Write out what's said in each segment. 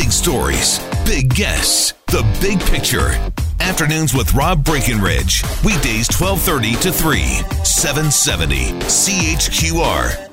Big stories, big guests, the big picture. Afternoons with Rob Breckenridge. Weekdays 1230 to 3, 770 CHQR.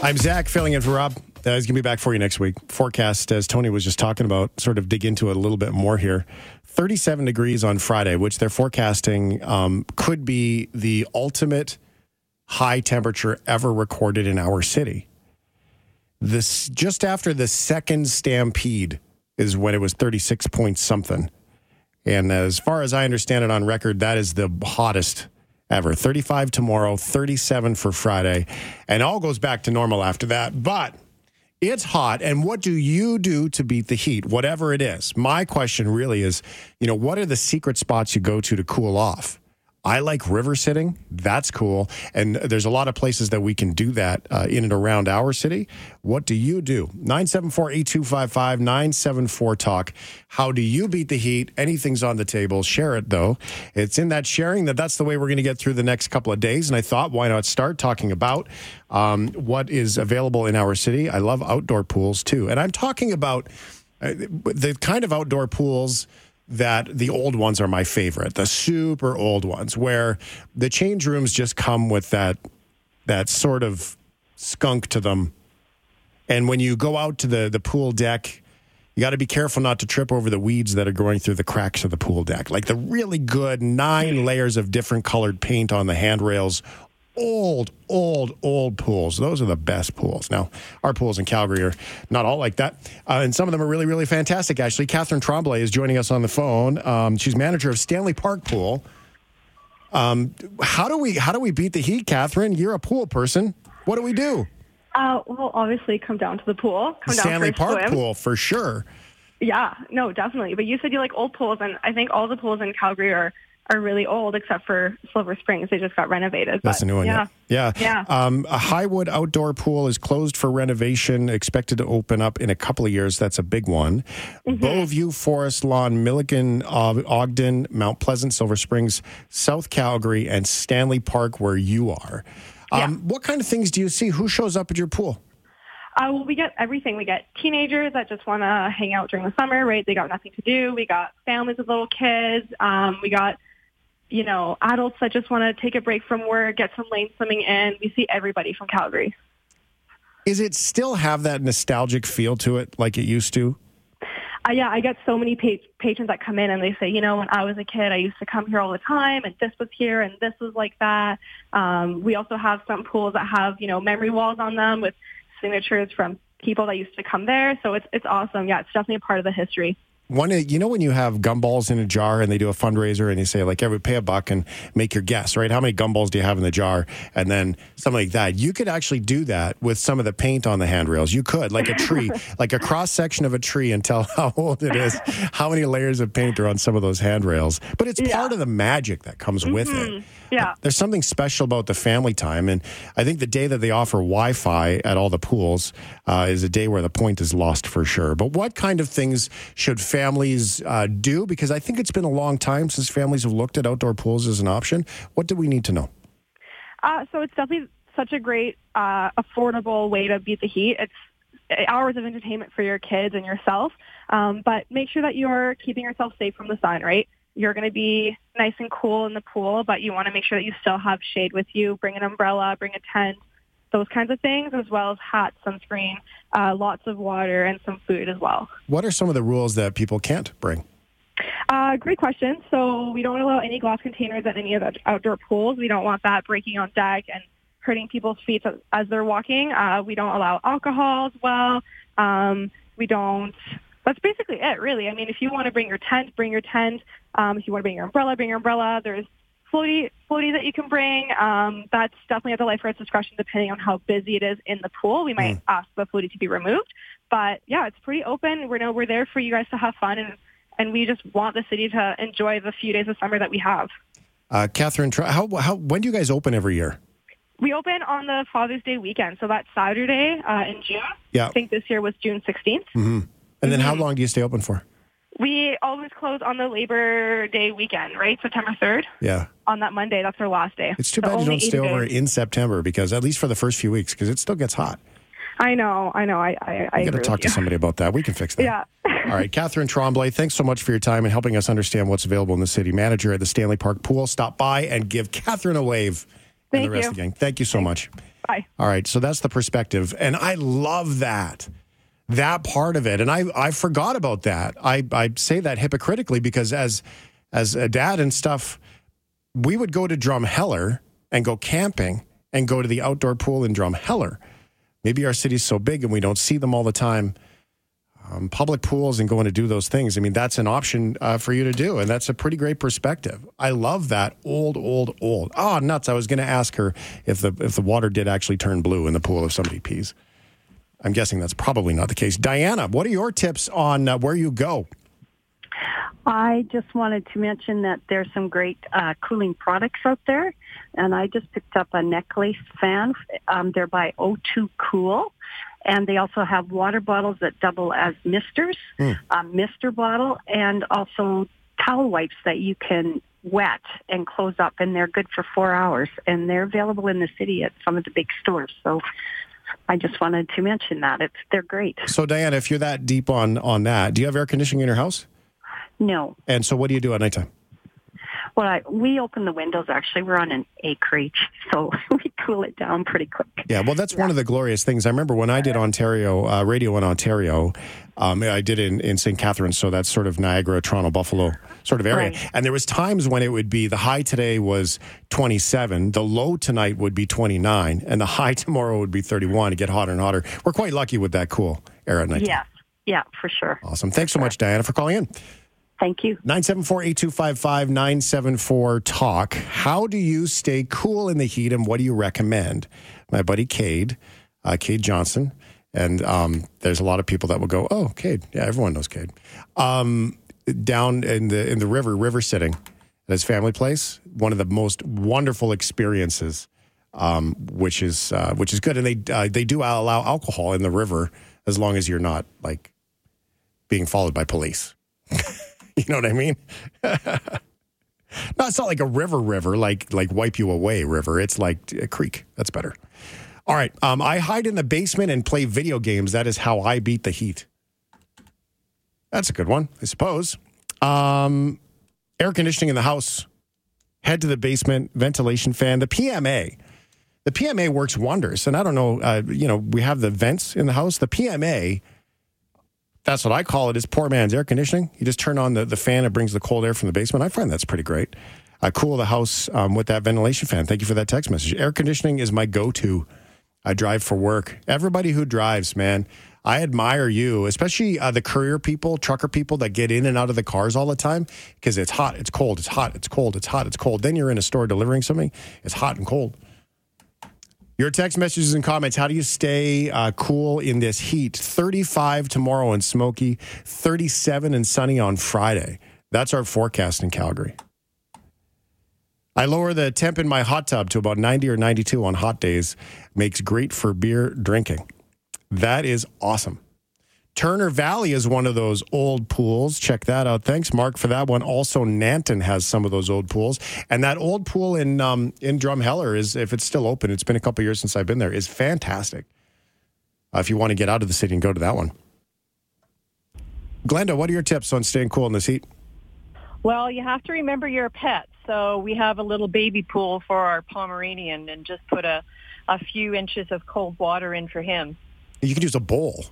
I'm Zach, filling in for Rob. Uh, he's going to be back for you next week. Forecast, as Tony was just talking about, sort of dig into it a little bit more here. 37 degrees on Friday, which they're forecasting um, could be the ultimate high temperature ever recorded in our city. This just after the second stampede is when it was 36 point something. And as far as I understand it on record, that is the hottest ever. 35 tomorrow, 37 for Friday, and all goes back to normal after that. But it's hot. And what do you do to beat the heat, whatever it is? My question really is, you know, what are the secret spots you go to to cool off? I like river sitting. That's cool. And there's a lot of places that we can do that uh, in and around our city. What do you do? 974 8255 974 Talk. How do you beat the heat? Anything's on the table. Share it, though. It's in that sharing that that's the way we're going to get through the next couple of days. And I thought, why not start talking about um, what is available in our city? I love outdoor pools, too. And I'm talking about uh, the kind of outdoor pools that the old ones are my favorite, the super old ones, where the change rooms just come with that that sort of skunk to them. And when you go out to the the pool deck, you got to be careful not to trip over the weeds that are growing through the cracks of the pool deck. Like the really good nine layers of different colored paint on the handrails. Old, old, old pools. Those are the best pools. Now, our pools in Calgary are not all like that. Uh, and some of them are really, really fantastic, actually. Catherine Tremblay is joining us on the phone. Um, she's manager of Stanley Park Pool. Um, how do we how do we beat the heat, Catherine? You're a pool person. What do we do? Uh, well, obviously, come down to the pool. Come Stanley down for a Park swim. Pool for sure. Yeah, no, definitely. But you said you like old pools, and I think all the pools in Calgary are are really old, except for Silver Springs. They just got renovated. That's but, the new one. Yeah. Yeah. Yeah. Um, a Highwood outdoor pool is closed for renovation, expected to open up in a couple of years. That's a big one. Mm-hmm. Forest Lawn, Millican, Og- Ogden, Mount Pleasant, Silver Springs, South Calgary, and Stanley Park, where you are. Um, What kind of things do you see? Who shows up at your pool? Uh, well, we get everything. We get teenagers that just want to hang out during the summer, right? They got nothing to do. We got families with little kids. Um, we got, you know, adults that just want to take a break from work, get some lane swimming in. We see everybody from Calgary. Is it still have that nostalgic feel to it like it used to? Uh, yeah, I get so many pa- patrons that come in and they say, you know, when I was a kid, I used to come here all the time, and this was here, and this was like that. Um, we also have some pools that have, you know, memory walls on them with signatures from people that used to come there. So it's it's awesome. Yeah, it's definitely a part of the history. One, you know, when you have gumballs in a jar and they do a fundraiser and they say, like, every pay a buck and make your guess, right? How many gumballs do you have in the jar? And then something like that. You could actually do that with some of the paint on the handrails. You could, like a tree, like a cross section of a tree and tell how old it is, how many layers of paint are on some of those handrails. But it's part of the magic that comes with it. Yeah. There's something special about the family time. And I think the day that they offer Wi Fi at all the pools uh, is a day where the point is lost for sure. But what kind of things should families uh, do? Because I think it's been a long time since families have looked at outdoor pools as an option. What do we need to know? Uh, so it's definitely such a great, uh, affordable way to beat the heat. It's hours of entertainment for your kids and yourself, um, but make sure that you're keeping yourself safe from the sun, right? You're going to be nice and cool in the pool, but you want to make sure that you still have shade with you. Bring an umbrella, bring a tent, those kinds of things, as well as hats, sunscreen, uh, lots of water, and some food as well. What are some of the rules that people can't bring? Uh, great question. So we don't allow any glass containers at any of the outdoor pools. We don't want that breaking on deck and hurting people's feet as, as they're walking. Uh, we don't allow alcohol as well. Um, we don't. That's basically it, really. I mean, if you want to bring your tent, bring your tent. Um, if you want to bring your umbrella, bring your umbrella. There's floaty floaty that you can bring. Um, that's definitely at the lifeguard's discretion, depending on how busy it is in the pool. We might ask the floaty to be removed, but yeah, it's pretty open. We know we're there for you guys to have fun, and and we just want the city to enjoy the few days of summer that we have. Uh, Catherine, how, how, when do you guys open every year? We open on the Father's Day weekend, so that's Saturday uh, in June. Yeah. I think this year was June 16th. mhm And then how long do you stay open for? We always close on the Labor Day weekend, right? September 3rd. Yeah. On that Monday, that's our last day. It's too So bad you don't stay over days. in September because at least for the first few weeks, because it still gets hot. I know, I know. I, I, I You got to talk to somebody about that. We can fix that. Yeah. All right, Catherine Tremblay, thanks so much for your time and helping us understand what's available in the city. Manager at the Stanley Park Pool, stop by and give Catherine a wave. and Thank the rest you. of the gang. Thank you so much. Bye. All right, so that's the perspective, and I love that that part of it, and I I forgot about that. I I say that hypocritically because as as a dad and stuff, we would go to Drumheller and go camping and go to the outdoor pool in Drumheller. Maybe our city's so big and we don't see them all the time. Um, public pools and going to do those things. I mean, that's an option uh, for you to do, and that's a pretty great perspective. I love that old, old, old. Oh, nuts! I was going to ask her if the if the water did actually turn blue in the pool if somebody pees. I'm guessing that's probably not the case. Diana, what are your tips on uh, where you go? I just wanted to mention that there's some great uh, cooling products out there, and I just picked up a necklace fan. Um, they're by O2 Cool, and they also have water bottles that double as misters, a mister bottle, and also towel wipes that you can wet and close up, and they're good for four hours, and they're available in the city at some of the big stores. So. I just wanted to mention that it's they're great. So, Diana, if you're that deep on on that, do you have air conditioning in your house? No, And so, what do you do at nighttime? Well, I, we open the windows. Actually, we're on an acreage, so we cool it down pretty quick. Yeah, well, that's one of the glorious things. I remember when I did Ontario uh, radio in Ontario, um, I did it in, in St. Catharines, so that's sort of Niagara, Toronto, Buffalo sort of area. Right. And there was times when it would be the high today was 27, the low tonight would be 29, and the high tomorrow would be 31. It get hotter and hotter. We're quite lucky with that cool air at night. Yeah, yeah, for sure. Awesome. Thanks so much, Diana, for calling in. Thank you. 974 8255 974 Talk. How do you stay cool in the heat and what do you recommend? My buddy Cade, uh, Cade Johnson, and um, there's a lot of people that will go, Oh, Cade. Yeah, everyone knows Cade. Um, down in the, in the river, river sitting at his family place, one of the most wonderful experiences. Um, which is uh, which is good, and they uh, they do allow alcohol in the river as long as you're not like being followed by police. You know what I mean? no, it's not like a river, river, like like wipe you away river. It's like a creek. That's better. All right. Um, I hide in the basement and play video games. That is how I beat the heat. That's a good one, I suppose. Um, air conditioning in the house. Head to the basement, ventilation fan, the PMA. The PMA works wonders. And I don't know, uh, you know, we have the vents in the house. The PMA that's what I call it is poor man's air conditioning. You just turn on the, the fan, it brings the cold air from the basement. I find that's pretty great. I cool the house um, with that ventilation fan. Thank you for that text message. Air conditioning is my go to. I drive for work. Everybody who drives, man, I admire you, especially uh, the courier people, trucker people that get in and out of the cars all the time because it's hot, it's cold, it's hot, it's cold, it's hot, it's cold. Then you're in a store delivering something, it's hot and cold. Your text messages and comments. How do you stay uh, cool in this heat? 35 tomorrow and Smoky, 37 and sunny on Friday. That's our forecast in Calgary. I lower the temp in my hot tub to about 90 or 92 on hot days. Makes great for beer drinking. That is awesome. Turner Valley is one of those old pools. Check that out. Thanks, Mark, for that one. Also, Nanton has some of those old pools, and that old pool in um, in Drumheller is, if it's still open, it's been a couple years since I've been there, is fantastic. Uh, if you want to get out of the city and go to that one, Glenda, what are your tips on staying cool in this heat? Well, you have to remember your pet. So we have a little baby pool for our Pomeranian and just put a, a few inches of cold water in for him. You could use a bowl.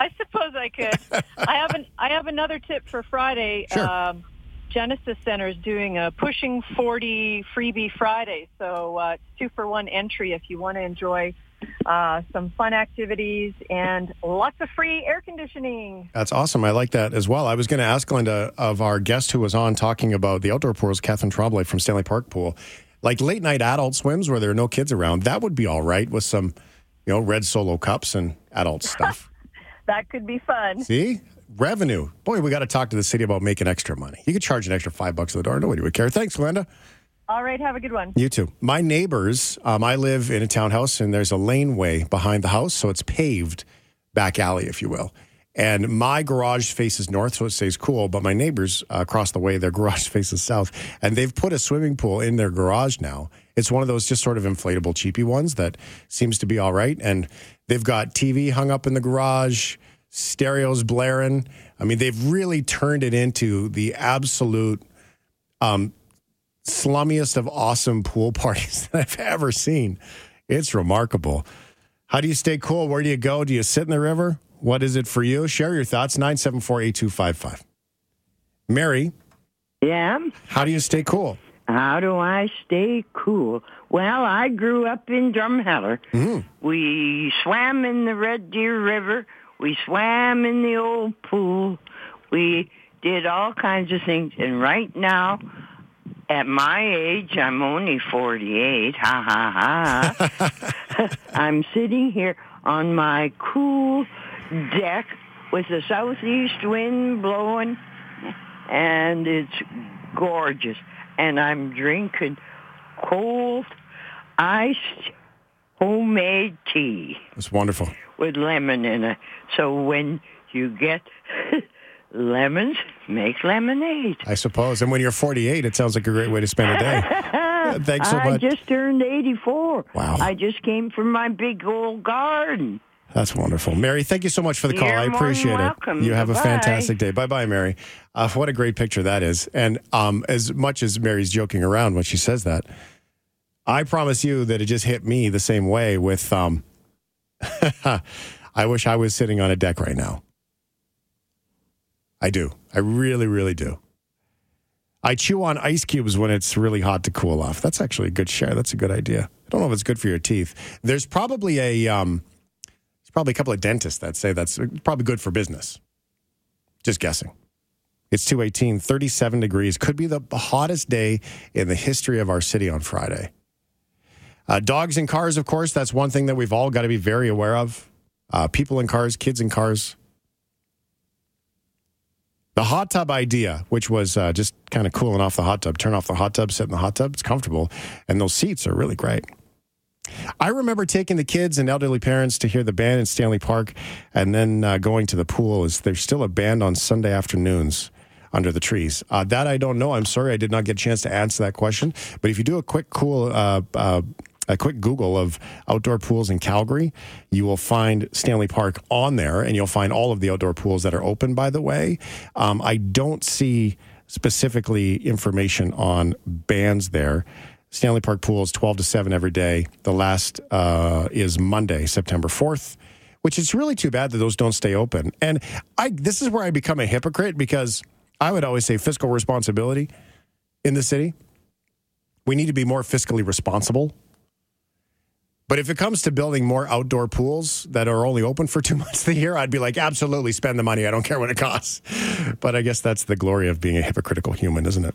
I suppose I could. I have an, I have another tip for Friday. Sure. Um, Genesis Center is doing a Pushing 40 Freebie Friday. So uh, it's two for one entry if you want to enjoy uh, some fun activities, and lots of free air conditioning. That's awesome. I like that as well. I was going to ask Linda of our guest who was on talking about the outdoor pools, Catherine Tremblay from Stanley Park Pool, like late night adult swims where there are no kids around. That would be all right with some, you know, red solo cups and adult stuff. That could be fun. See? Revenue. Boy, we got to talk to the city about making extra money. You could charge an extra five bucks at the door. Nobody would care. Thanks, Linda. All right, have a good one. You too. My neighbors, um, I live in a townhouse and there's a laneway behind the house. So it's paved back alley, if you will. And my garage faces north, so it stays cool. But my neighbors uh, across the way, their garage faces south. And they've put a swimming pool in their garage now. It's one of those just sort of inflatable, cheapy ones that seems to be all right. And they've got TV hung up in the garage, stereos blaring. I mean, they've really turned it into the absolute um, slummiest of awesome pool parties that I've ever seen. It's remarkable. How do you stay cool? Where do you go? Do you sit in the river? What is it for you? Share your thoughts 974 8255. Mary, Yeah. how do you stay cool? How do I stay cool? Well, I grew up in Drumheller. Mm. We swam in the Red Deer River. We swam in the old pool. We did all kinds of things. And right now, at my age, I'm only 48. Ha ha ha. I'm sitting here on my cool deck with the southeast wind blowing and it's gorgeous. And I'm drinking cold, iced, homemade tea It's wonderful. with lemon in it. So when you get lemons, make lemonade. I suppose. And when you're 48, it sounds like a great way to spend a day. Thanks so much. I just turned 84. Wow. I just came from my big old garden. That's wonderful. Mary, thank you so much for the call. You're I more appreciate it. welcome. You have a Bye-bye. fantastic day. Bye bye, Mary. Uh, what a great picture that is. And um, as much as Mary's joking around when she says that, I promise you that it just hit me the same way with um, I wish I was sitting on a deck right now. I do. I really, really do. I chew on ice cubes when it's really hot to cool off. That's actually a good share. That's a good idea. I don't know if it's good for your teeth. There's probably a um, probably a couple of dentists that say that's probably good for business. Just guessing. It's 218, 37 degrees. Could be the hottest day in the history of our city on Friday. Uh, dogs in cars, of course, that's one thing that we've all got to be very aware of. Uh, people in cars, kids in cars. The hot tub idea, which was uh, just kind of cooling off the hot tub, turn off the hot tub, sit in the hot tub. It's comfortable, and those seats are really great. I remember taking the kids and elderly parents to hear the band in Stanley Park, and then uh, going to the pool. Is there's still a band on Sunday afternoons under the trees? Uh, that I don't know. I'm sorry, I did not get a chance to answer that question. But if you do a quick cool. Uh, uh, a quick Google of outdoor pools in Calgary, you will find Stanley Park on there, and you'll find all of the outdoor pools that are open. By the way, um, I don't see specifically information on bands there. Stanley Park pools 12 to 7 every day. The last uh, is Monday, September 4th, which is really too bad that those don't stay open. And I this is where I become a hypocrite because I would always say fiscal responsibility in the city. We need to be more fiscally responsible. But if it comes to building more outdoor pools that are only open for two months the year, I'd be like, absolutely spend the money. I don't care what it costs. But I guess that's the glory of being a hypocritical human, isn't it?